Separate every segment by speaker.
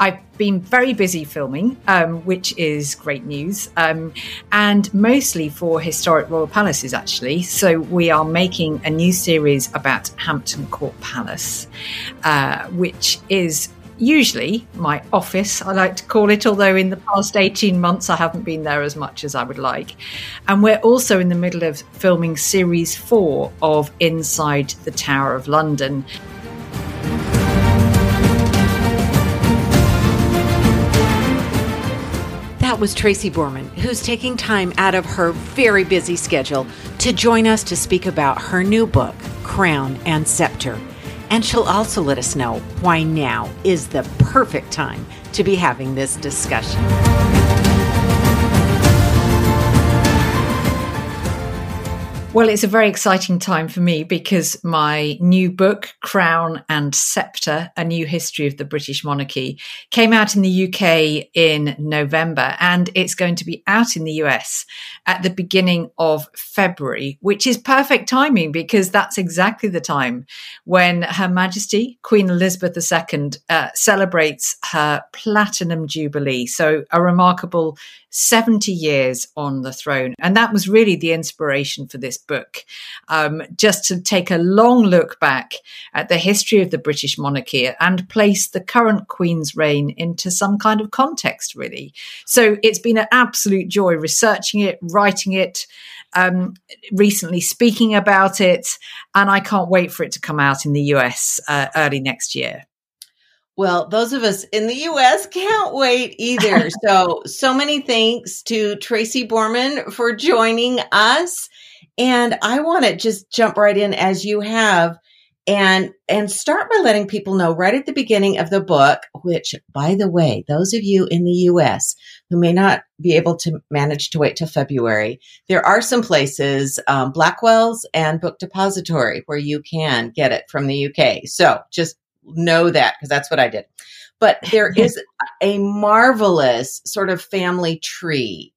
Speaker 1: I've been very busy filming, um, which is great news, um, and mostly for historic royal palaces, actually. So we are making a new series about Hampton Court Palace, uh, which is usually my office, I like to call it, although in the past 18 months I haven't been there as much as I would like. And we're also in the middle of filming series four of Inside the Tower of London.
Speaker 2: Was Tracy Borman, who's taking time out of her very busy schedule to join us to speak about her new book, Crown and Scepter. And she'll also let us know why now is the perfect time to be having this discussion.
Speaker 1: Well, it's a very exciting time for me because my new book, Crown and Scepter A New History of the British Monarchy, came out in the UK in November and it's going to be out in the US at the beginning of February, which is perfect timing because that's exactly the time when Her Majesty Queen Elizabeth II uh, celebrates her Platinum Jubilee. So, a remarkable 70 years on the throne. And that was really the inspiration for this book, um, just to take a long look back at the history of the British monarchy and place the current Queen's reign into some kind of context, really. So it's been an absolute joy researching it, writing it. Um, recently speaking about it, and I can't wait for it to come out in the US uh, early next year.
Speaker 3: Well, those of us in the US can't wait either. so, so many thanks to Tracy Borman for joining us. And I want to just jump right in as you have and and start by letting people know right at the beginning of the book which by the way those of you in the US who may not be able to manage to wait till February there are some places um, Blackwell's and Book Depository where you can get it from the UK so just know that because that's what I did. But there is a marvelous sort of family tree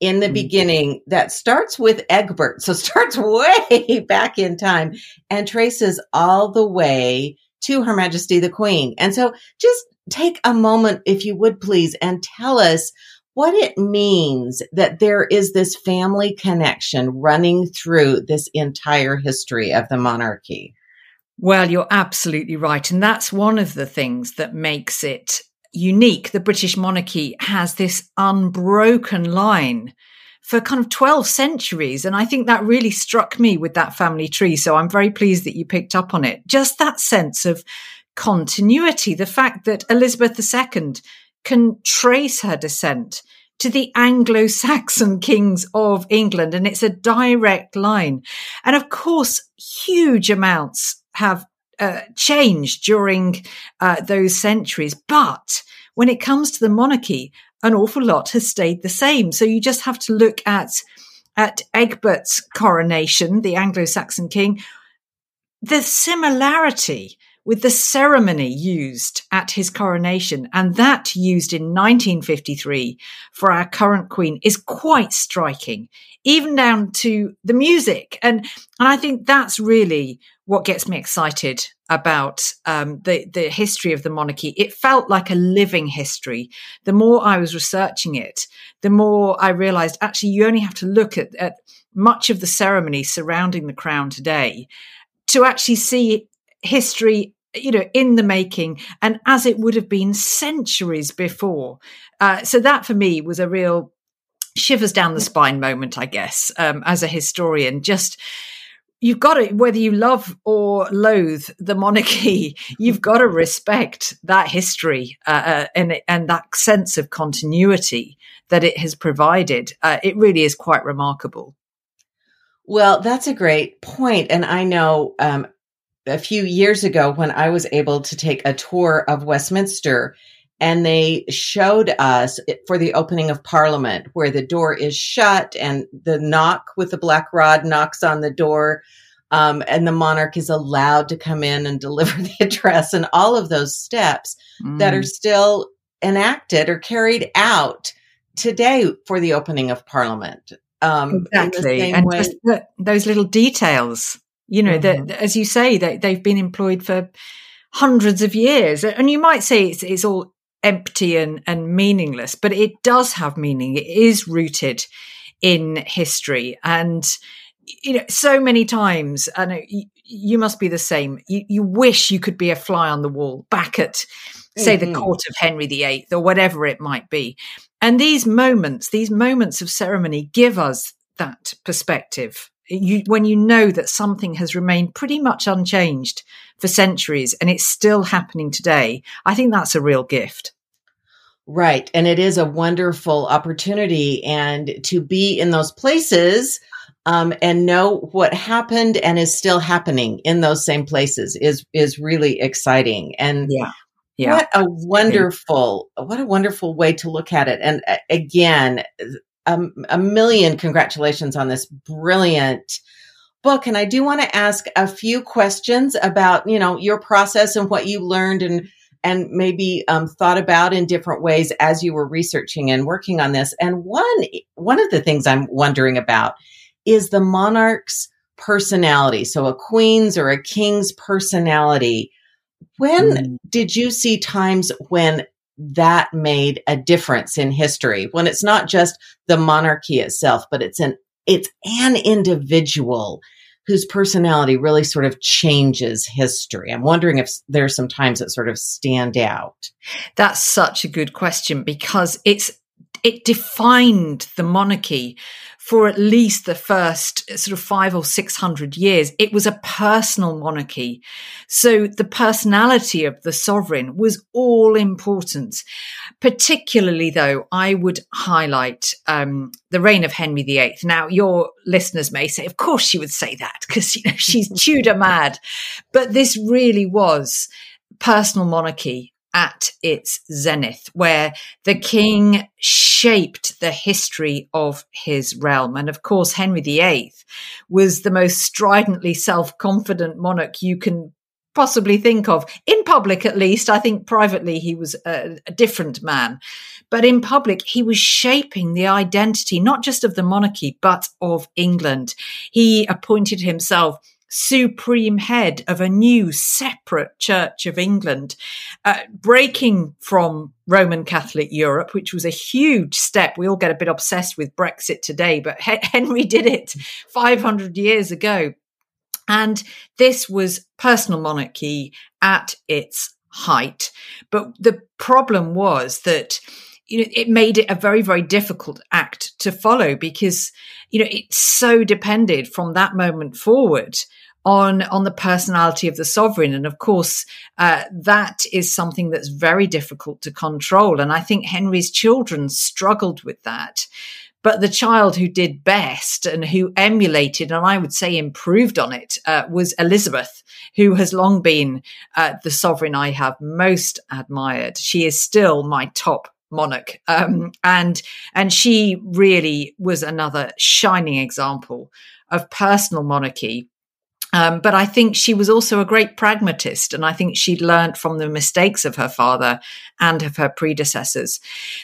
Speaker 3: in the mm-hmm. beginning that starts with Egbert. So starts way back in time and traces all the way to Her Majesty the Queen. And so just take a moment, if you would please, and tell us what it means that there is this family connection running through this entire history of the monarchy.
Speaker 1: Well, you're absolutely right. And that's one of the things that makes it unique. The British monarchy has this unbroken line for kind of 12 centuries. And I think that really struck me with that family tree. So I'm very pleased that you picked up on it. Just that sense of continuity, the fact that Elizabeth II can trace her descent to the Anglo Saxon kings of England. And it's a direct line. And of course, huge amounts have uh, changed during uh, those centuries. But when it comes to the monarchy, an awful lot has stayed the same. So you just have to look at at Egbert's coronation, the Anglo-Saxon king, the similarity with the ceremony used at his coronation and that used in 1953 for our current queen is quite striking, even down to the music. And, and I think that's really what gets me excited about um, the the history of the monarchy. It felt like a living history. The more I was researching it, the more I realized actually you only have to look at, at much of the ceremony surrounding the crown today to actually see history you know in the making and as it would have been centuries before uh, so that for me was a real shivers down the spine moment i guess um, as a historian just you've got to whether you love or loathe the monarchy you've got to respect that history uh, uh, and and that sense of continuity that it has provided. Uh, it really is quite remarkable.
Speaker 3: Well that's a great point and i know um, a few years ago when i was able to take a tour of westminster and they showed us for the opening of parliament where the door is shut and the knock with the black rod knocks on the door um, and the monarch is allowed to come in and deliver the address and all of those steps mm. that are mm. still enacted or carried out today for the opening of parliament
Speaker 1: um, exactly and way- just the, those little details you know mm-hmm. that as you say that they've been employed for hundreds of years and you might say it's, it's all empty and, and meaningless, but it does have meaning. It is rooted in history. And, you know, so many times, know you, you must be the same. You, you, wish you could be a fly on the wall back at, say, mm-hmm. the court of Henry VIII or whatever it might be. And these moments, these moments of ceremony give us that perspective. You, when you know that something has remained pretty much unchanged for centuries and it's still happening today, I think that's a real gift.
Speaker 3: Right. And it is a wonderful opportunity and to be in those places um, and know what happened and is still happening in those same places is is really exciting. And
Speaker 1: yeah. Yeah.
Speaker 3: What a wonderful, what a wonderful way to look at it. And uh, again, um, a million congratulations on this brilliant book. And I do want to ask a few questions about, you know, your process and what you learned and and maybe um, thought about in different ways as you were researching and working on this. And one one of the things I'm wondering about is the monarch's personality. So a queen's or a king's personality. When mm. did you see times when that made a difference in history? When it's not just the monarchy itself, but it's an it's an individual whose personality really sort of changes history? I'm wondering if there's some times that sort of stand out.
Speaker 1: That's such a good question because it's it defined the monarchy for at least the first sort of five or six hundred years. It was a personal monarchy. So the personality of the sovereign was all important. Particularly, though, I would highlight um, the reign of Henry VIII. Now, your listeners may say, of course, she would say that because you know she's Tudor mad, but this really was personal monarchy at its zenith, where the king shaped the history of his realm. And of course, Henry VIII was the most stridently self confident monarch you can possibly think of. In public at least i think privately he was a, a, different man. But in public he was shaping the identity not just of the monarchy but of england. He appointed himself supreme head of a new separate Church of England, uh, breaking from Roman Catholic Europe, which was a huge step. We all get a bit obsessed with Brexit today, but Henry did it 500 years ago. And this was personal monarchy at its height. But the problem was that you know, it made it a very, very difficult act to follow because, you know, it so depended from that moment forward on on the personality of the sovereign. And of course uh, that is something that's very difficult to control. And i think henry's children struggled with that. But the child who did best and who emulated and i would say improved on it uh, was elizabeth who has long been uh, the sovereign i have most admired. She is still my top monarch um, and and she really was another shining example of personal monarchy um, but I think she was also a great pragmatist, and I think she'd learned from the mistakes of her father and of her predecessors.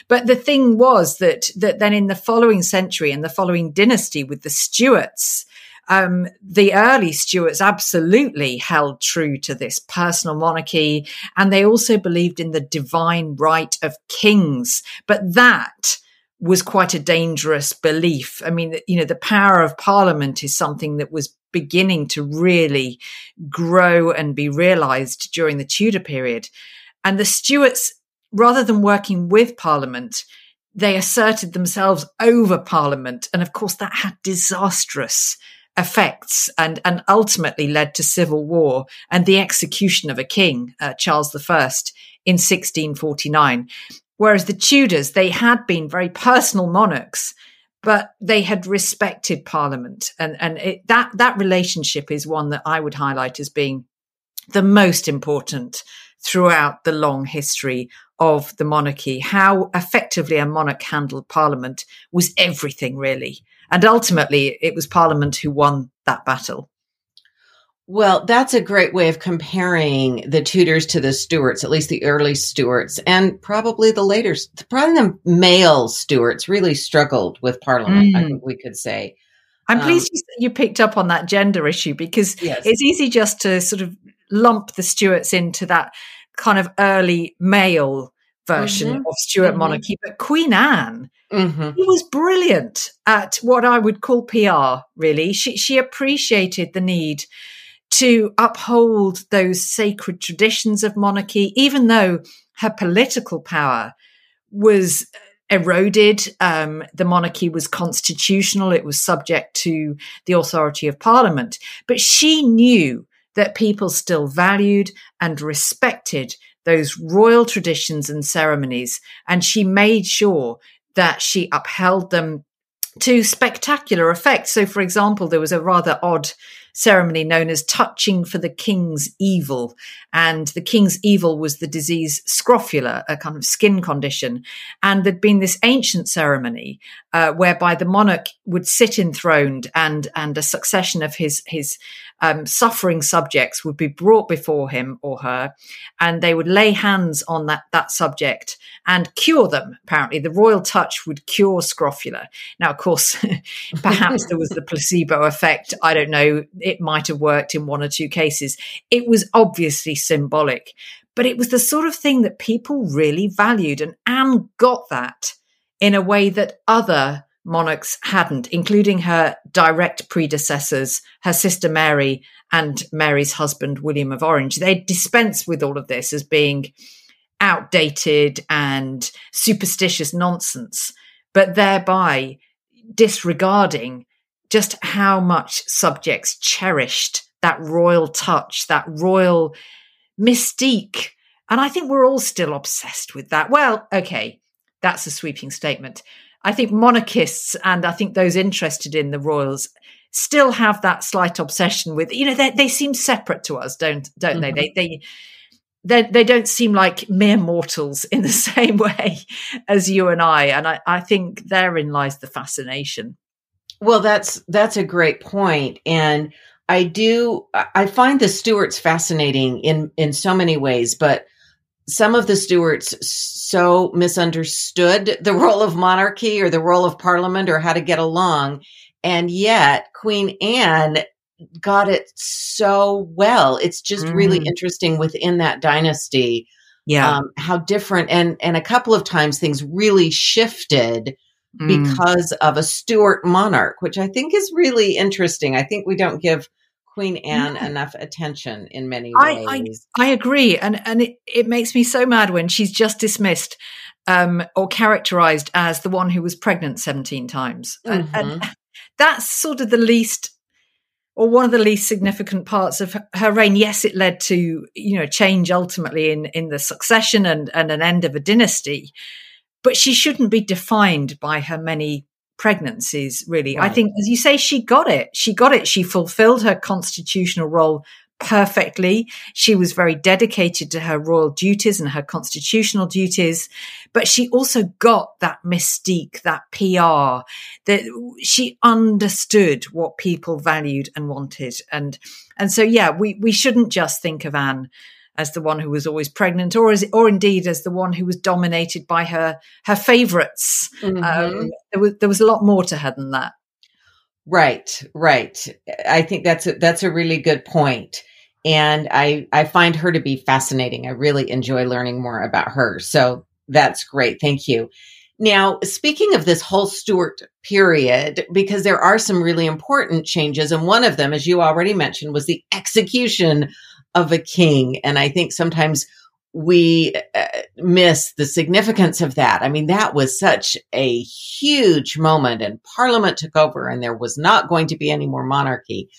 Speaker 1: But the thing was that that then in the following century and the following dynasty with the Stuarts, um, the early Stuarts absolutely held true to this personal monarchy, and they also believed in the divine right of kings. But that was quite a dangerous belief. I mean, you know, the power of parliament is something that was beginning to really grow and be realized during the Tudor period. And the Stuarts, rather than working with parliament, they asserted themselves over parliament. And of course, that had disastrous effects and, and ultimately led to civil war and the execution of a king, uh, Charles I, in 1649. Whereas the Tudors, they had been very personal monarchs, but they had respected Parliament, and and it, that that relationship is one that I would highlight as being the most important throughout the long history of the monarchy. How effectively a monarch handled Parliament was everything, really, and ultimately it was Parliament who won that battle.
Speaker 3: Well, that's a great way of comparing the Tudors to the Stuarts, at least the early Stuarts, and probably the later, probably the male Stuarts really struggled with Parliament, mm. I think we could say.
Speaker 1: I'm um, pleased you picked up on that gender issue because yes. it's easy just to sort of lump the Stuarts into that kind of early male version mm-hmm. of Stuart mm-hmm. monarchy, but Queen Anne. Mm-hmm. was brilliant at what I would call PR, really. She, she appreciated the need to uphold those sacred traditions of monarchy, even though her political power was eroded. Um, the monarchy was constitutional. It was subject to the authority of parliament. But she knew that people still valued and respected those royal traditions and ceremonies. And she made sure that she upheld them to spectacular effect. So, for example, there was a rather odd ceremony known as touching for the king's evil. And the king's evil was the disease scrofula, a kind of skin condition. And there'd been this ancient ceremony uh, whereby the monarch would sit enthroned and, and a succession of his, his um, suffering subjects would be brought before him or her, and they would lay hands on that, that subject and cure them. Apparently, the royal touch would cure scrofula. Now, of course, perhaps there was the placebo effect. I don't know. It might have worked in one or two cases. It was obviously symbolic, but it was the sort of thing that people really valued. And Anne got that in a way that other monarchs hadn't, including her direct predecessors, her sister Mary and Mary's husband, William of Orange. They dispensed with all of this as being outdated and superstitious nonsense, but thereby disregarding just how much subjects cherished that royal touch, that royal mystique. And I think we're all still obsessed with that. Well, okay, that's a sweeping statement. I think monarchists and I think those interested in the royals still have that slight obsession with, you know, they, they seem separate to us, don't, don't mm-hmm. they? They, they, they, they don't seem like mere mortals in the same way as you and I. And I, I think therein lies the fascination.
Speaker 3: Well, that's, that's a great point. And I do, I find the Stuarts fascinating in, in so many ways, but some of the Stuarts so misunderstood the role of monarchy or the role of parliament or how to get along. And yet Queen Anne got it so well. It's just mm. really interesting within that dynasty.
Speaker 1: Yeah. Um,
Speaker 3: how different and, and a couple of times things really shifted mm. because of a Stuart monarch, which I think is really interesting. I think we don't give Queen Anne enough attention in many ways.
Speaker 1: I, I, I, agree. And, and it, it makes me so mad when she's just dismissed um, or characterized as the one who was pregnant 17 times. Mm-hmm. And, and, that's sort of the least or one of the least significant parts of her reign. Yes, it led to, you know, change ultimately in, in the succession and, and an end of a dynasty, but she shouldn't be defined by her many pregnancies, really. Right. I think, as you say, she got it. She got it. She fulfilled her constitutional role perfectly. She was very dedicated to her royal duties and her constitutional duties, but she also got that mystique, that PR, that she understood what people valued and wanted. And, and so, yeah, we, we shouldn't just think of Anne as the one who was always pregnant, or as, or indeed as the one who was dominated by her her favourites. Mm-hmm. Um, there was there was a lot more to her than that.
Speaker 3: Right, right. I think that's a, that's a really good point, and I I find her to be fascinating. I really enjoy learning more about her. So that's great. Thank you. Now, speaking of this whole Stuart period, because there are some really important changes, and one of them, as you already mentioned, was the execution of a king. And I think sometimes we uh, miss the significance of that. I mean, that was such a huge moment, and Parliament took over, and there was not going to be any more monarchy.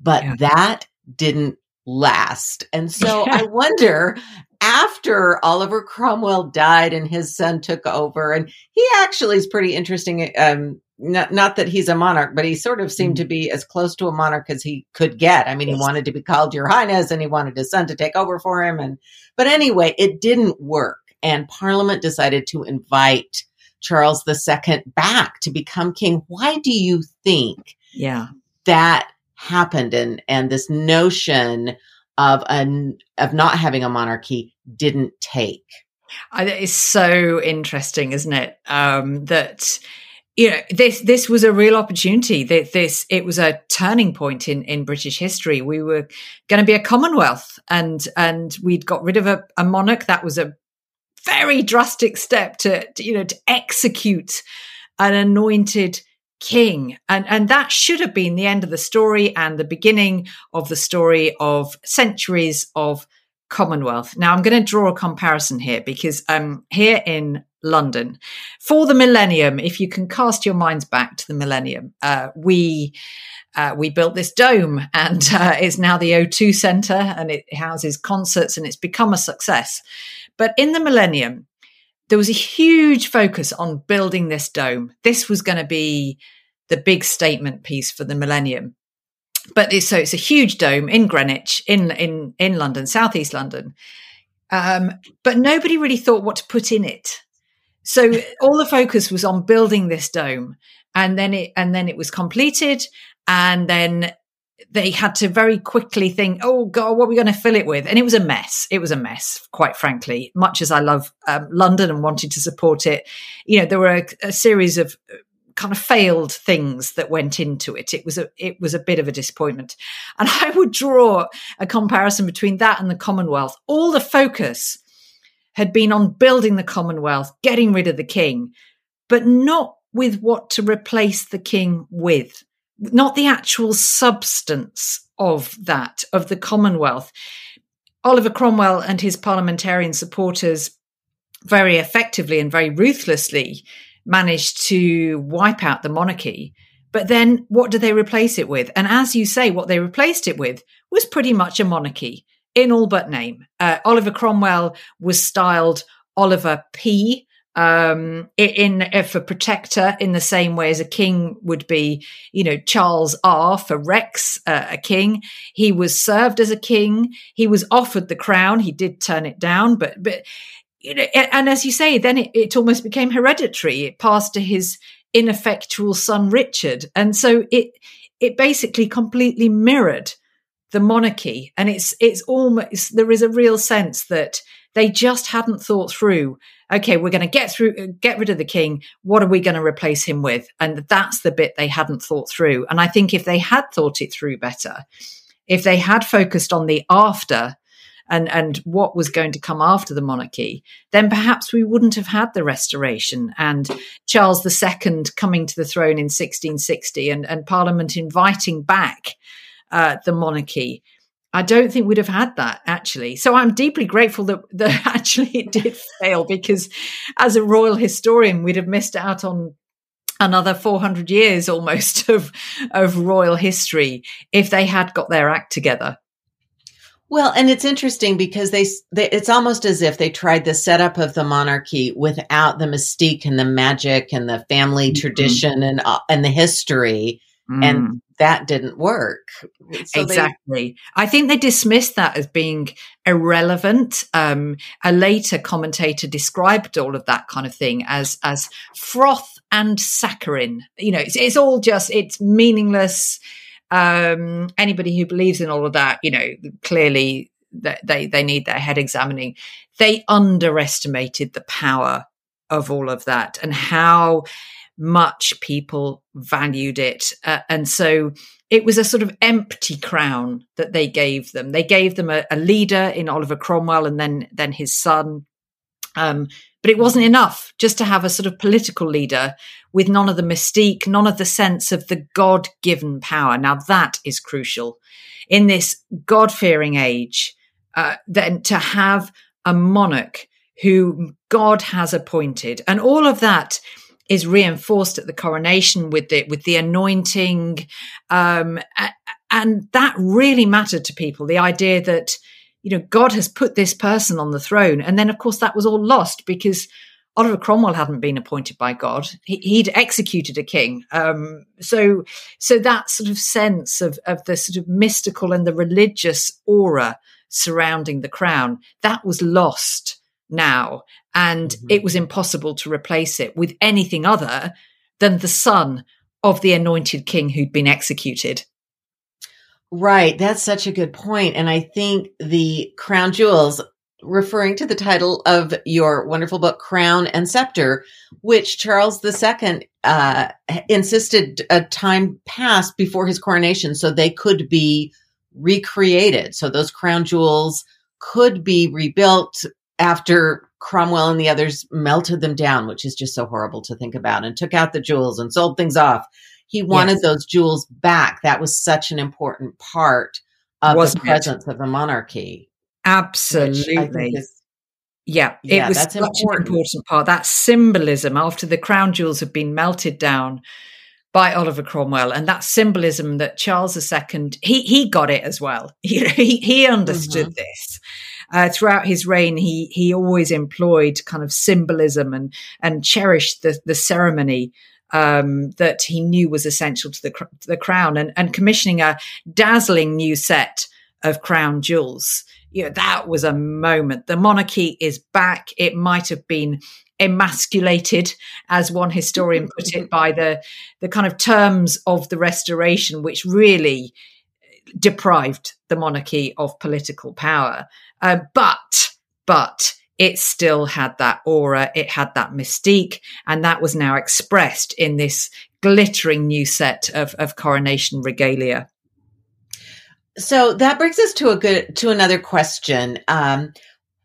Speaker 3: But yeah. that didn't last. And so I wonder after Oliver Cromwell died and his son took over, and he actually is pretty interesting. Um, not, not that he's a monarch, but he sort of seemed to be as close to a monarch as he could get. I mean, yes. he wanted to be called Your Highness and he wanted his son to take over for him. And, but anyway, it didn't work. And Parliament decided to invite Charles II back to become king. Why do you think
Speaker 1: yeah.
Speaker 3: that happened? And, and this notion of an, of not having a monarchy didn't take.
Speaker 1: It is so interesting, isn't it? Um, that you know this this was a real opportunity. That this it was a turning point in in british history. We were going to be a commonwealth and and we'd got rid of a, a monarch that was a very drastic step to, to you know to execute an anointed king. And and that should have been the end of the story and the beginning of the story of centuries of commonwealth. Now i'm going to draw a comparison here because um here in london for the millennium if you can cast your minds back to the millennium uh, we uh, we built this dome and uh, it's now the o2 center and it houses concerts and it's become a success but in the millennium there was a huge focus on building this dome. This was going to be the big statement piece for the millennium. But it's, so it's a huge dome in Greenwich, in in in London, southeast London. Um, but nobody really thought what to put in it. So all the focus was on building this dome, and then it and then it was completed, and then they had to very quickly think, oh God, what are we going to fill it with? And it was a mess. It was a mess, quite frankly. Much as I love um, London and wanted to support it, you know, there were a, a, series of uh, kind of failed things that went into it. It was a it was a bit of a disappointment. And I would draw a comparison between that and the Commonwealth. All the focus had been on building the Commonwealth, getting rid of the king, but not with what to replace the king with not the actual substance of that, of the Commonwealth. Oliver Cromwell and his parliamentarian supporters very effectively and very ruthlessly managed to wipe out the monarchy. But then what do they replace it with? And as you say, what they replaced it with was pretty much a monarchy in all but name. Uh, Oliver Cromwell was styled Oliver P um, in, in for protector in the same way as a king would be, you know, Charles R for Rex, uh, a king. He was served as a king. He was offered the crown. He did turn it down, but but you know, and as you say, then it, it almost became hereditary. It passed to his ineffectual son Richard, and so it it basically completely mirrored the monarchy. And it's it's almost there is a real sense that they just hadn't thought through okay, we're going to get through, uh, get rid of the king. What are we going to replace him with? And that's the bit they hadn't thought through. And I think if they had thought it through better, if they had focused on the after and, and what was going to come after the monarchy, then perhaps we wouldn't have had the restoration and Charles II coming to the throne in 1660 and, and Parliament inviting back uh, the monarchy I don't think we'd have had that actually. So I'm deeply grateful that, that actually it did fail because as a royal historian, we'd have missed out on another 400 years almost of, of royal history if they had got their act together.
Speaker 3: Well, and it's interesting because they, they, it's almost as if they tried the setup of the monarchy without the mystique and the magic and the family mm-hmm. tradition and uh, and the history. Mm. And that didn't work.
Speaker 1: So exactly. They- I think they dismissed that as being irrelevant. Um, a later commentator described all of that kind of thing as as froth and saccharin. You know, it's, it's all just it's meaningless. Um, anybody who believes in all of that, you know, clearly that they they need their head examining. They underestimated the power of all of that and how much people valued it. Uh, and so it was a sort of empty crown that they gave them. They gave them a, a leader in Oliver Cromwell and then, then his son. Um, but it wasn't enough just to have a sort of political leader with none of the mystique, none of the sense of the God given power. Now that is crucial in this God fearing age. Uh, then to have a monarch who God has appointed and all of that is reinforced at the coronation with the with the anointing, um, and that really mattered to people. The idea that you know God has put this person on the throne, and then of course that was all lost because Oliver Cromwell hadn't been appointed by God; he, would executed a king. Um, so, so that sort of sense of of the sort of mystical and the religious aura surrounding the crown that was lost now. And mm-hmm. it was impossible to replace it with anything other than the son of the anointed king who'd been executed.
Speaker 3: Right. That's such a good point. And I think the crown jewels, referring to the title of your wonderful book, Crown and Scepter, which Charles II uh, insisted a time passed before his coronation so they could be recreated. So those crown jewels could be rebuilt after Cromwell and the others melted them down, which is just so horrible to think about, and took out the jewels and sold things off. He wanted yes. those jewels back. That was such an important part of Wasn't the presence it? of the monarchy.
Speaker 1: Absolutely. Is, yeah, yeah, it was such important. an important part. That symbolism after the crown jewels had been melted down by Oliver Cromwell, and that symbolism that Charles II he he got it as well. He he, he understood mm-hmm. this. Uh, throughout his reign, he he always employed kind of symbolism and and cherished the the ceremony um, that he knew was essential to the the crown, and and commissioning a dazzling new set of crown jewels. You know, that was a moment. The monarchy is back. It might have been emasculated, as one historian put it, by the the kind of terms of the Restoration, which really deprived the monarchy of political power. Uh, but but it still had that aura, it had that mystique, and that was now expressed in this glittering new set of, of coronation regalia.
Speaker 3: So that brings us to a good to another question. Um,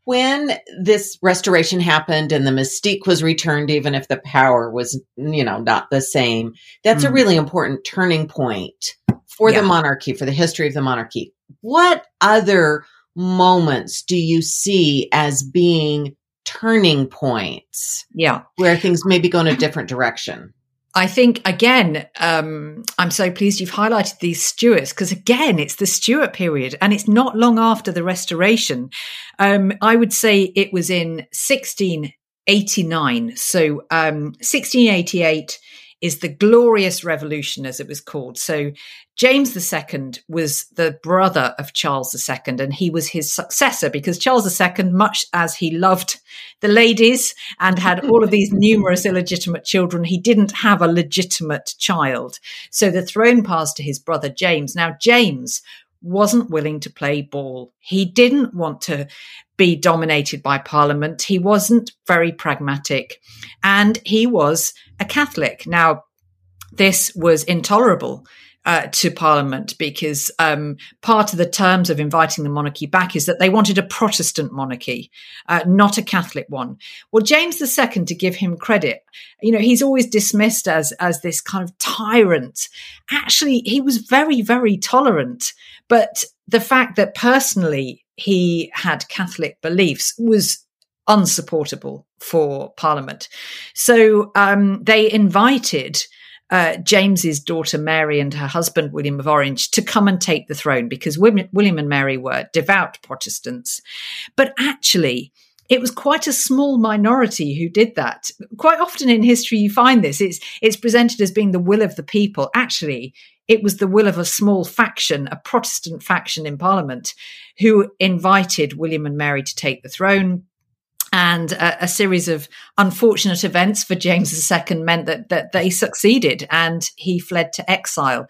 Speaker 3: when this restoration happened and the mystique was returned, even if the power was, you know, not the same, that's mm. a really important turning point for yeah. the monarchy, for the history of the monarchy. What other moments do you see as being turning points?
Speaker 1: Yeah.
Speaker 3: Where things maybe go in a different direction?
Speaker 1: I think again, um, I'm so pleased you've highlighted these Stuarts because again, it's the Stuart period and it's not long after the Restoration. Um, I would say it was in 1689. So um, 1688 is the Glorious Revolution, as it was called. So James II was the brother of Charles II, and he was his successor because Charles II, much as he loved the ladies and had all of these numerous illegitimate children, he didn't have a legitimate child. So the throne passed to his brother James. Now, James wasn't willing to play ball. He didn't want to be dominated by Parliament. He wasn't very pragmatic and he was a Catholic. Now, this was intolerable uh, to Parliament because um, part of the terms of inviting the monarchy back is that they wanted a Protestant monarchy, uh, not a Catholic one. Well, James II, to give him credit, you know, he's always dismissed as as this kind of tyrant. Actually, he was very, very tolerant. But the fact that personally he had Catholic beliefs was unsupportable for Parliament. So um, they invited uh, James's daughter Mary and her husband William of Orange to come and take the throne because William and Mary were devout Protestants. But actually, it was quite a small minority who did that. Quite often in history, you find this. It's it's presented as being the will of the people. Actually, it was the will of a small faction, a Protestant faction in Parliament, who invited William and Mary to take the throne and a, a, series of unfortunate events for James II meant that, that they succeeded and he fled to exile.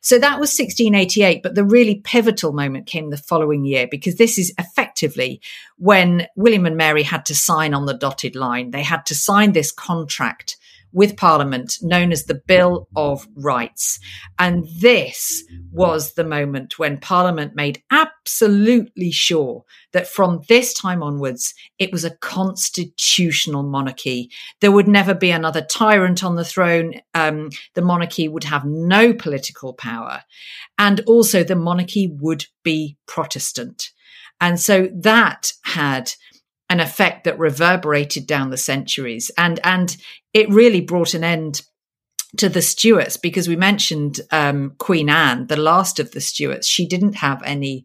Speaker 1: So that was 1688, but the really pivotal moment came the following year because this is effectively when William and Mary had to sign on the dotted line. They had to sign this contract with Parliament known as the Bill of Rights. And this was the moment when Parliament made absolutely sure that from this time onwards, it was a constitutional monarchy. There would never be another tyrant on the throne. Um, the monarchy would have no political power. And also, the monarchy would be Protestant. And so that had an effect that reverberated down the centuries and and it really brought an end to the Stuarts because we mentioned um, Queen Anne, the last of the Stuarts. She didn't have any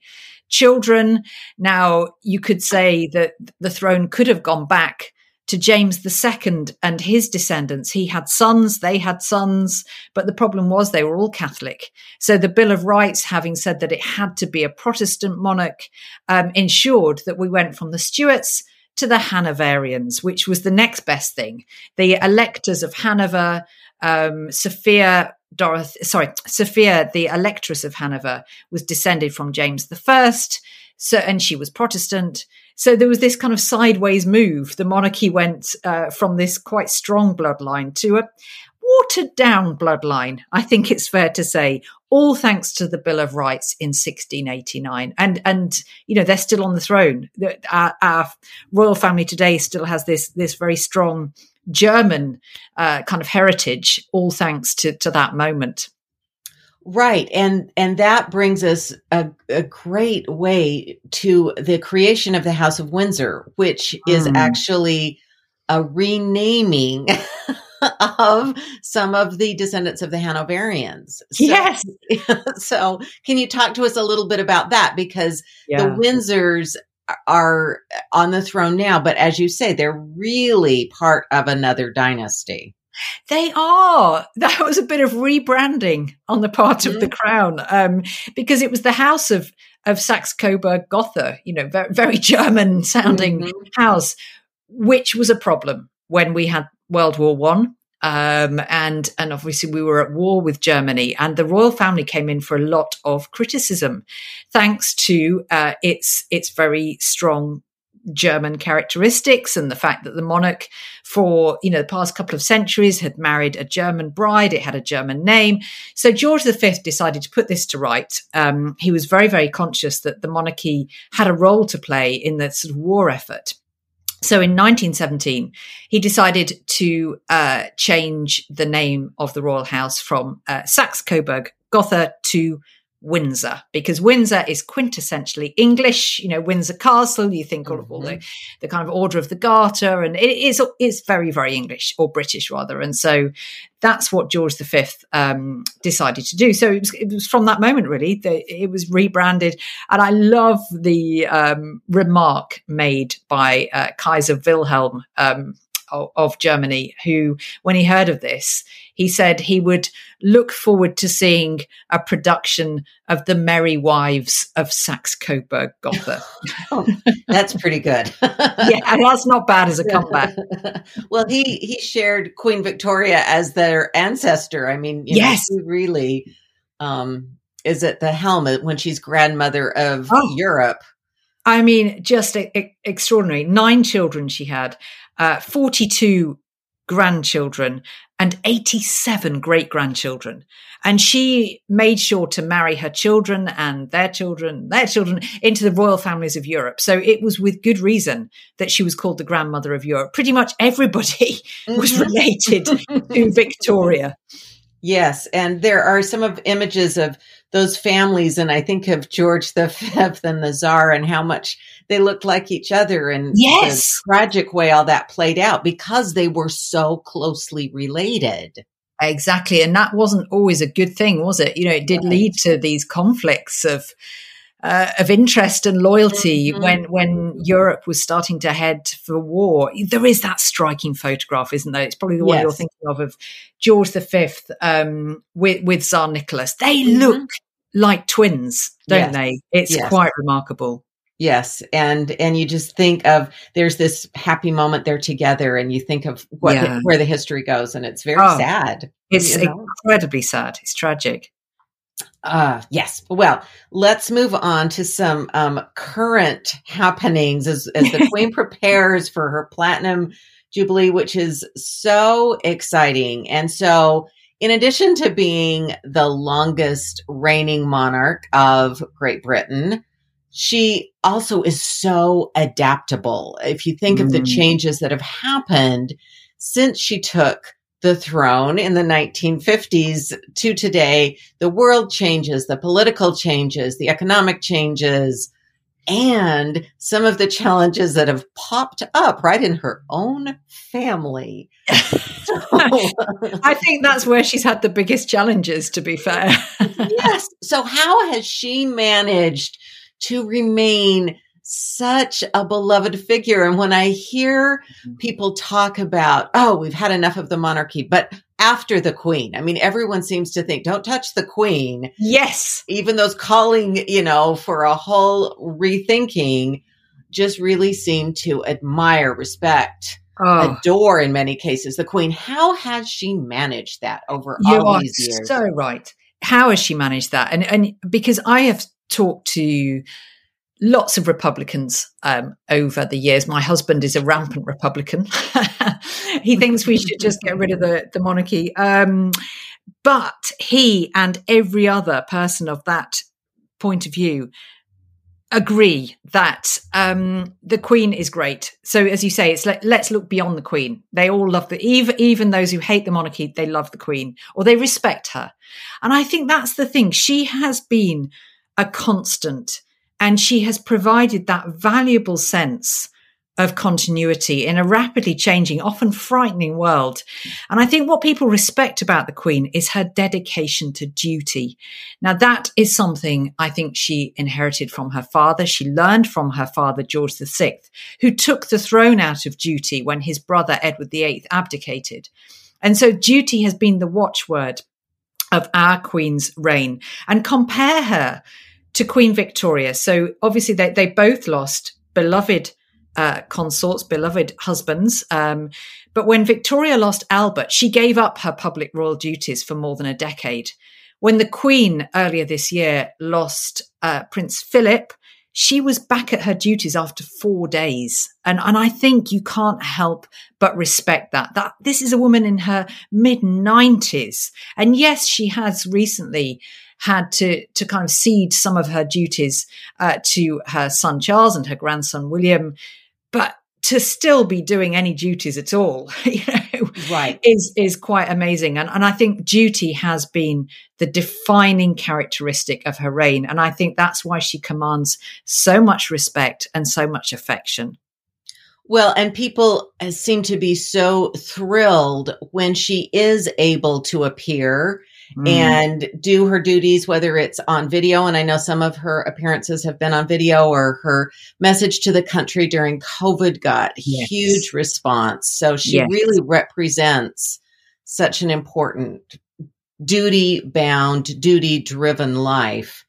Speaker 1: children. Now you could say that the throne could have gone back to James II and his descendants. He had sons, they had sons, but the problem was they were all Catholic. So the Bill of Rights, having said that it had to be a Protestant monarch, um, ensured that we went from the Stuarts to the Hanoverians, which was the next best thing. The electors of Hanover, um, Sophia Dorothy, sorry, Sophia, the electress of Hanover, was descended from James First, so and she was Protestant. So there was this kind of sideways move. The monarchy went uh, from this quite strong bloodline to a watered down bloodline, I think it's fair to say, all thanks to the Bill of Rights in 1689. And, and, you know, they're still on the throne. Our, our royal family today still has this, this very strong German uh, kind of heritage, all thanks to, to that moment.
Speaker 3: Right. And and that brings us a, a great way to the creation of the House of Windsor, which is mm. actually a renaming of some of the descendants of the Hanoverians.
Speaker 1: So, yes.
Speaker 3: So, can you talk to us a little bit about that? Because yeah. the Windsors are on the throne now, but as you say, they're really part of another dynasty.
Speaker 1: They are. That was a bit of rebranding on the part of the mm. crown, um, because it was the house of of Saxe Coburg Gotha, you know, very, very German sounding mm-hmm. house, which was a problem when we had World War One. Um, and and obviously we were at war with Germany, and the royal family came in for a lot of criticism, thanks to uh, its its very strong German characteristics and the fact that the monarch, for you know the past couple of centuries, had married a German bride. It had a German name. So George V decided to put this to right. Um, he was very very conscious that the monarchy had a role to play in the sort of war effort. So in 1917, he decided to uh, change the name of the royal house from uh, Saxe Coburg Gotha to Windsor because Windsor is quintessentially English. You know, Windsor Castle. You think mm-hmm. of all the, mm-hmm. the kind of Order of the Garter, and it is it's very very English or British rather. And so that's what George V um, decided to do. So it was, it was from that moment really that it was rebranded. And I love the um, remark made by uh, Kaiser Wilhelm. Um, of, of Germany, who, when he heard of this, he said he would look forward to seeing a production of the Merry Wives of Saxe Coburg Gotha.
Speaker 3: oh, that's pretty good.
Speaker 1: yeah, that's not bad as a comeback.
Speaker 3: well, he he shared Queen Victoria as their ancestor. I mean,
Speaker 1: yes,
Speaker 3: know, really um, is at the helm when she's grandmother of oh. Europe.
Speaker 1: I mean, just a, a, extraordinary. Nine children she had, uh, 42 grandchildren, and 87 great grandchildren. And she made sure to marry her children and their children, their children into the royal families of Europe. So it was with good reason that she was called the grandmother of Europe. Pretty much everybody mm-hmm. was related to Victoria.
Speaker 3: Yes, and there are some of images of those families, and I think of George the Fifth and the Czar, and how much they looked like each other, and
Speaker 1: yes,
Speaker 3: tragic way all that played out because they were so closely related.
Speaker 1: Exactly, and that wasn't always a good thing, was it? You know, it did right. lead to these conflicts of uh, of interest and loyalty mm-hmm. when when Europe was starting to head for war. There is that striking photograph, isn't there? It's probably the one yes. you're thinking of of George V um, with with Tsar Nicholas. They mm-hmm. look like twins, don't yes. they? It's yes. quite remarkable.
Speaker 3: Yes, and and you just think of there's this happy moment they're together, and you think of what yeah. the, where the history goes, and it's very oh, sad.
Speaker 1: It's you know? incredibly sad. It's tragic.
Speaker 3: Uh, yes. Well, let's move on to some um, current happenings as, as the Queen prepares for her Platinum Jubilee, which is so exciting. And so, in addition to being the longest reigning monarch of Great Britain, she also is so adaptable. If you think mm. of the mm. changes that have happened since she took the throne in the 1950s to today, the world changes, the political changes, the economic changes, and some of the challenges that have popped up right in her own family.
Speaker 1: I think that's where she's had the biggest challenges, to be fair.
Speaker 3: yes. So, how has she managed to remain such a beloved figure. And when I hear mm-hmm. people talk about, oh, we've had enough of the monarchy, but after the queen, I mean, everyone seems to think, don't touch the queen.
Speaker 1: Yes.
Speaker 3: Even those calling, you know, for a whole rethinking just really seem to admire, respect, oh. adore in many cases the queen. How has she managed that over you all these years?
Speaker 1: So right. How has she managed that? And and because I have talked to lots of Republicans um, over the years. My husband is a rampant Republican. he thinks we should just get rid of the, the monarchy. Um, but he and every other person of that point of view agree that um, the Queen is great. So, as you say, it's like let's look beyond the Queen. They all love the even even those who hate the monarchy, they love the Queen or they respect her. And I think that's the thing. She has been a constant, and she has provided that valuable sense of continuity in a rapidly changing, often frightening world. And I think what people respect about the Queen is her dedication to duty. Now, that is something I think she inherited from her father. She learned from her father, George VI, who took the throne out of duty when his brother, Edward VIII, abdicated. And so duty has been the watchword of our Queen's reign. And compare her to Queen Victoria. So obviously they, they both lost beloved uh, consorts, beloved husbands. Um, but when Victoria lost Albert, she gave up her public royal duties for more than a decade. When the Queen earlier this year lost uh, Prince Philip, she was back at her duties after four days. And, and I think you can't help but respect that. That this is a woman in her mid nineties. And yes, she has recently had to to kind of cede some of her duties uh, to her son Charles and her grandson William but to still be doing any duties at all, you know,
Speaker 3: right,
Speaker 1: is is quite amazing. And and I think duty has been the defining characteristic of her reign, and I think that's why she commands so much respect and so much affection.
Speaker 3: Well, and people seem to be so thrilled when she is able to appear mm. and do her duties, whether it's on video. And I know some of her appearances have been on video or her message to the country during COVID got yes. huge response. So she yes. really represents such an important duty bound, duty driven life.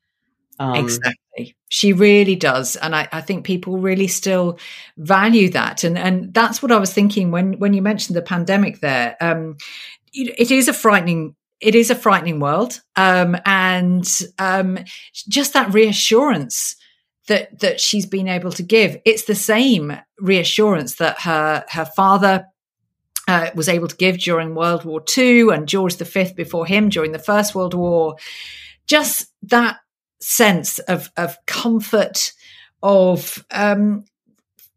Speaker 1: Um, exactly. She really does. And I, I, think people really still value that. And and that's what I was thinking when when you mentioned the pandemic there. Um, it is a frightening it is a frightening world, um, and um, just that reassurance that that she's been able to give. It's the same reassurance that her her father uh, was able to give during World War II and George V before him during the First World War. Just that sense of of comfort of um,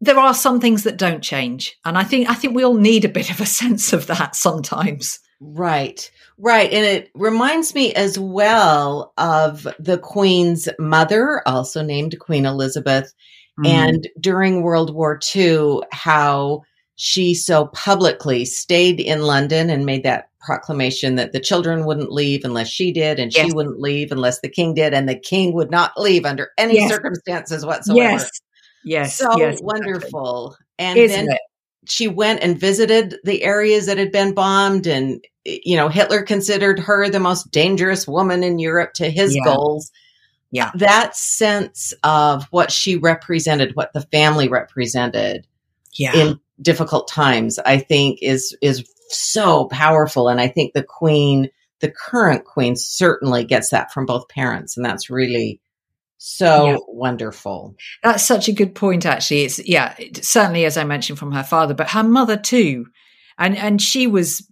Speaker 1: there are some things that don't change, and I think I think we all need a bit of a sense of that sometimes.
Speaker 3: Right, right. And it reminds me as well of the Queen's mother, also named Queen Elizabeth. Mm. And during World War II, how she so publicly stayed in London and made that proclamation that the children wouldn't leave unless she did, and yes. she wouldn't leave unless the king did, and the king would not leave under any yes. circumstances whatsoever.
Speaker 1: Yes. Yes.
Speaker 3: So
Speaker 1: yes,
Speaker 3: wonderful. And Isn't then it? She went and visited the areas that had been bombed and you know hitler considered her the most dangerous woman in europe to his yeah. goals
Speaker 1: yeah
Speaker 3: that sense of what she represented what the family represented
Speaker 1: yeah.
Speaker 3: in difficult times i think is is so powerful and i think the queen the current queen certainly gets that from both parents and that's really so yeah. wonderful.
Speaker 1: That's such a good point, actually. It's, yeah, certainly, as I mentioned from her father, but her mother too. And, and she was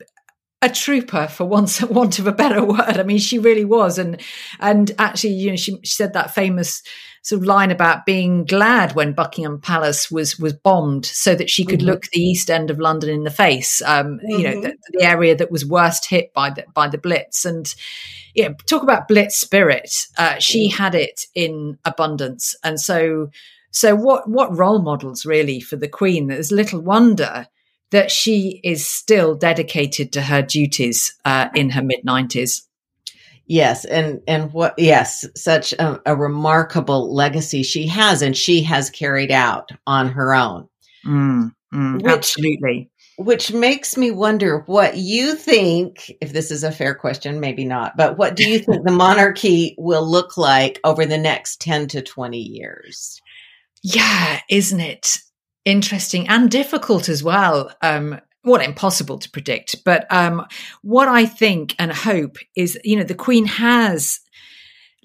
Speaker 1: a trooper for once want of a better word i mean she really was and and actually you know she, she, said that famous sort of line about being glad when buckingham palace was was bombed so that she could mm-hmm. look the east end of london in the face um, mm-hmm. you know mm-hmm. the, the, area that was worst hit by the by the blitz and yeah, talk about blitz spirit. Uh, she had it in abundance, and so so what what role models really for the Queen? There's little wonder that she is still dedicated to her duties uh, in her mid nineties.
Speaker 3: Yes, and and what yes, such a, a, remarkable legacy she has, and she has carried out on her own.
Speaker 1: Mm, mm, which, absolutely
Speaker 3: which makes me wonder what you think, if this is a fair question, maybe not, but what do you think the monarchy will look like over the next 10 to 20 years?
Speaker 1: Yeah, isn't it interesting and difficult as well? Um, impossible to predict. But um, what I think and hope is, you know, the Queen has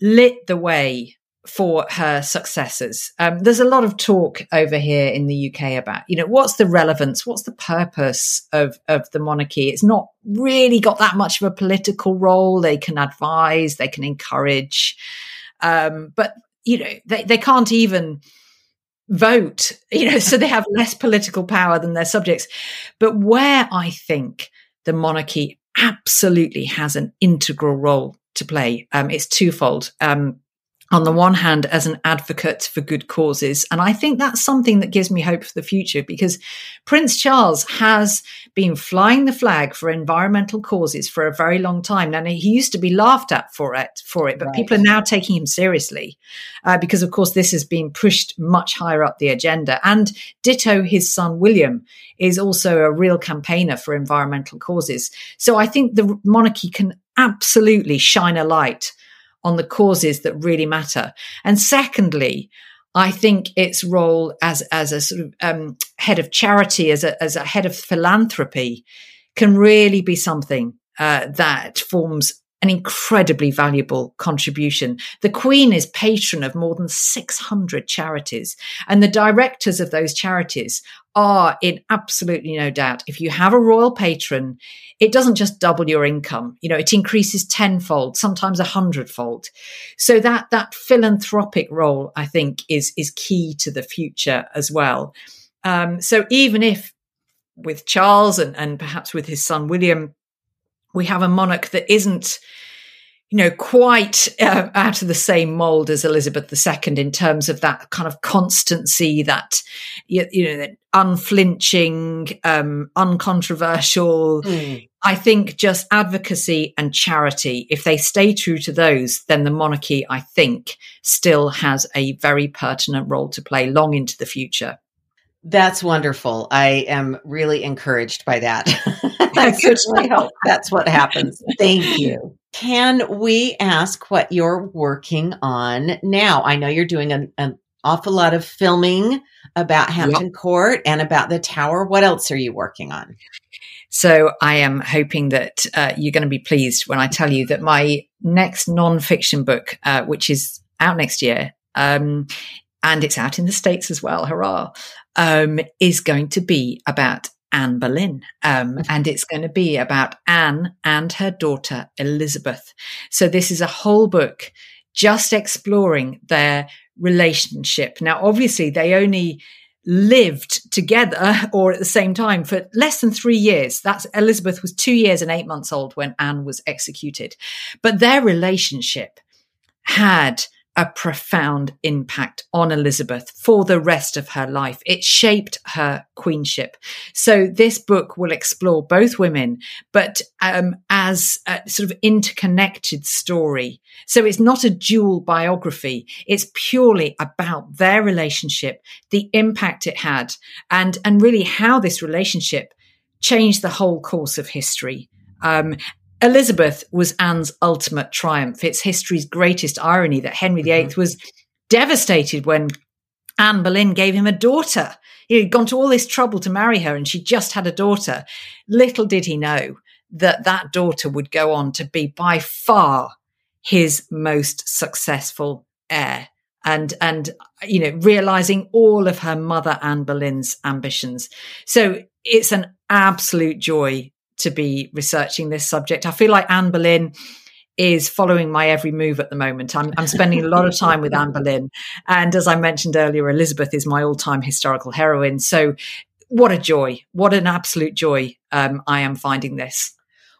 Speaker 1: lit the way for her successors. Um, there's a lot of talk over here in the UK about, you know, what's the relevance, what's the purpose of of the monarchy? It's not really got that much of a political role. They can advise, they can encourage, um, but you know, they they can't even vote. You know, so they have less political power than their subjects. But where I think the monarchy absolutely has an integral role to play, um, it's twofold. Um, on the one hand as an advocate for good causes. And I think that's something that gives me hope for the future because Prince Charles has been flying the flag for environmental causes for a very long time. And he used to be laughed at for it, for it, but right. people are now taking him seriously uh, because, of course, this has been pushed much higher up the agenda. And ditto his son William is also a real campaigner for environmental causes. So I think the monarchy can absolutely shine a light on the causes that really matter. And secondly, I think its role as as a sort of um, head of charity, as a as a head of philanthropy, can really be something uh, that forms an incredibly valuable contribution. The Queen is patron of more than 600 charities, and the directors of those charities are in absolutely no doubt. If you have a royal patron, it doesn't just double your income. You know, it increases tenfold, sometimes a hundredfold. So that that philanthropic role, I think, is is key to the future as well. Um, so even if with Charles and, and perhaps with his son William, we have a monarch that isn't you know, quite uh, out of the same mold as Elizabeth II in terms of that kind of constancy, that you, you know, that unflinching, um, uncontroversial. Mm. I think just advocacy and charity. If they stay true to those, then the monarchy, I think, still has a very pertinent role to play long into the future.
Speaker 3: That's wonderful. I am really encouraged by that. I certainly hope that's what happens. Thank you. Can we ask what you're working on now? I know you're doing an, an awful lot of filming about Hampton yep. Court and about the tower. What else are you working on?
Speaker 1: So I am hoping that uh, you're going to be pleased when I tell you that my next non-fiction book, uh, which is out next year, um, and it's out in the states as well. Hurrah! um, is going to be about Anne Boleyn. Um, mm-hmm. and it's going to be about Anne and her daughter Elizabeth. So this is a whole book just exploring their relationship. Now, obviously, they only lived together or at the same time for less than three years. That's Elizabeth was two years and eight months old when Anne was executed. But their relationship had a profound impact on Elizabeth for the rest of her life. It shaped her queenship. So this book will explore both women, but um, as a sort of interconnected story. So it's not a dual biography. It's purely about their relationship, the impact it had, and and really how this relationship changed the whole course of history. Um, Elizabeth was Anne's ultimate triumph. It's history's greatest irony that Henry VIII mm-hmm. was devastated when Anne Boleyn gave him a daughter. He had gone to all this trouble to marry her and she just had a daughter. Little did he know that that daughter would go on to be by far his most successful heir and and you know realizing all of her mother Anne Boleyn's ambitions. So it's an absolute joy to be researching this subject. I feel like Anne Boleyn is following my every move at the moment. I'm, I'm spending a lot of time with Anne Boleyn. And as I mentioned earlier, Elizabeth is my all time historical heroine. So, what a joy. What an absolute joy um, I am finding this.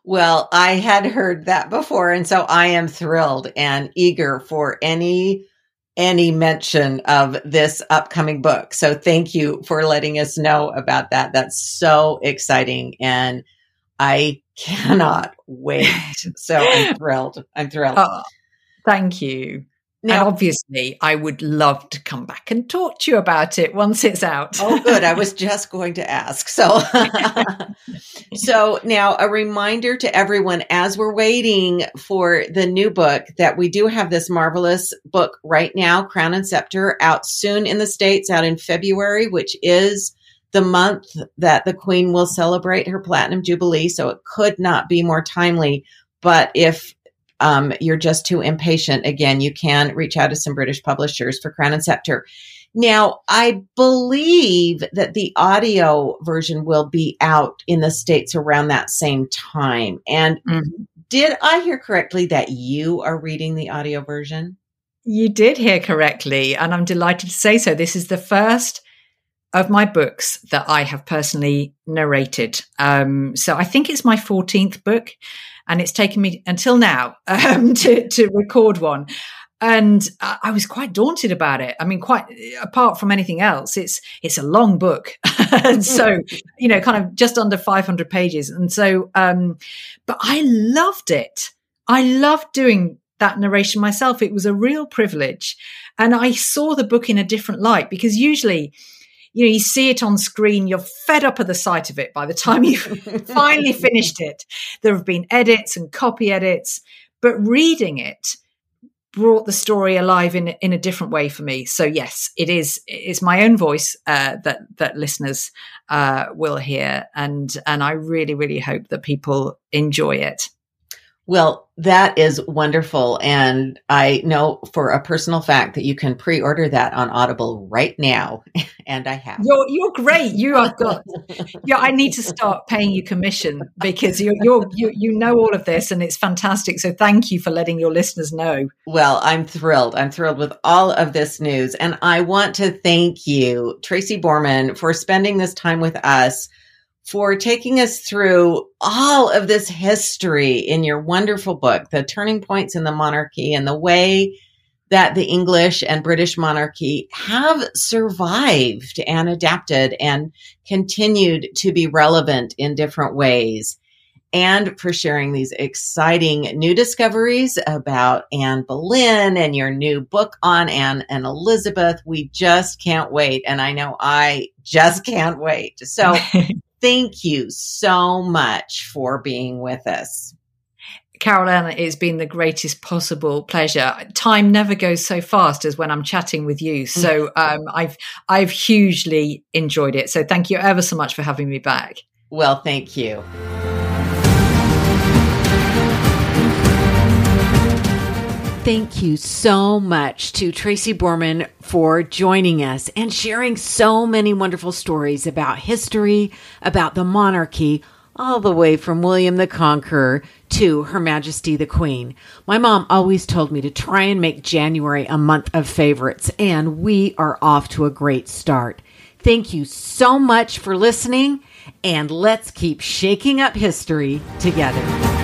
Speaker 3: Well, I had heard that before. And so I am thrilled and eager for any any mention of this upcoming book. So thank you for letting us know about that. That's so exciting. And I cannot wait. so I'm thrilled. I'm thrilled. Oh,
Speaker 1: thank you. Now, and obviously, I would love to come back and talk to you about it once it's out.
Speaker 3: oh, good. I was just going to ask. So, so now a reminder to everyone as we're waiting for the new book that we do have this marvelous book right now, Crown and Scepter, out soon in the States, out in February, which is the month that the Queen will celebrate her Platinum Jubilee. So it could not be more timely. But if um, you're just too impatient, again, you can reach out to some British publishers for Crown and Scepter. Now, I believe that the audio version will be out in the States around that same time. And mm-hmm. did I hear correctly that you are reading the audio version?
Speaker 1: You did hear correctly. And I'm delighted to say so. This is the first of my books that I have personally narrated. Um, so I think it's my 14th book and it's taken me until now um, to, to record one. And I was quite daunted about it. I mean, quite apart from anything else, it's it's a long book, and so you know, kind of just under 500 pages. And so, um, but I loved it. I loved doing that narration myself. It was a real privilege, and I saw the book in a different light because usually you know, you see it on screen, you're fed up at the sight of it by the time you've finally finished it. There have been edits and copy edits, but reading it brought the story alive in in a different way for me. So yes, it is it's my own voice uh, that that listeners uh, will hear, and and I really really hope that people enjoy it.
Speaker 3: Well, that is wonderful. And I know for a personal fact that you can pre order that on Audible right now. And I have.
Speaker 1: You're, you're great. You have got, yeah, I need to start paying you commission because you're, you're, you, you know all of this and it's fantastic. So thank you for letting your listeners know.
Speaker 3: Well, I'm thrilled. I'm thrilled with all of this news. And I want to thank you, Tracy Borman, for spending this time with us for taking us through all of this history in your wonderful book, The Turning Points in the Monarchy and the way that the English and British monarchy have survived and adapted and continued to be relevant in different ways. And for sharing these exciting new discoveries about Anne Boleyn and your new book on Anne and Elizabeth. We just can't wait. And I know I just can't wait. So thank you so much for being with us.
Speaker 1: Carolina, it's been the greatest possible pleasure. Time never goes so fast as when I'm chatting with you. So um, I've I've hugely enjoyed it. So thank you ever so much for having me back.
Speaker 3: Well, thank you.
Speaker 2: Thank you so much to Tracy Borman for joining us and sharing so many wonderful stories about history, about the monarchy, all the way from William the Conqueror to Her Majesty the Queen. My mom always told me to try and make January a month of favorites, and we are off to a great start. Thank you so much for listening, and let's keep shaking up history together.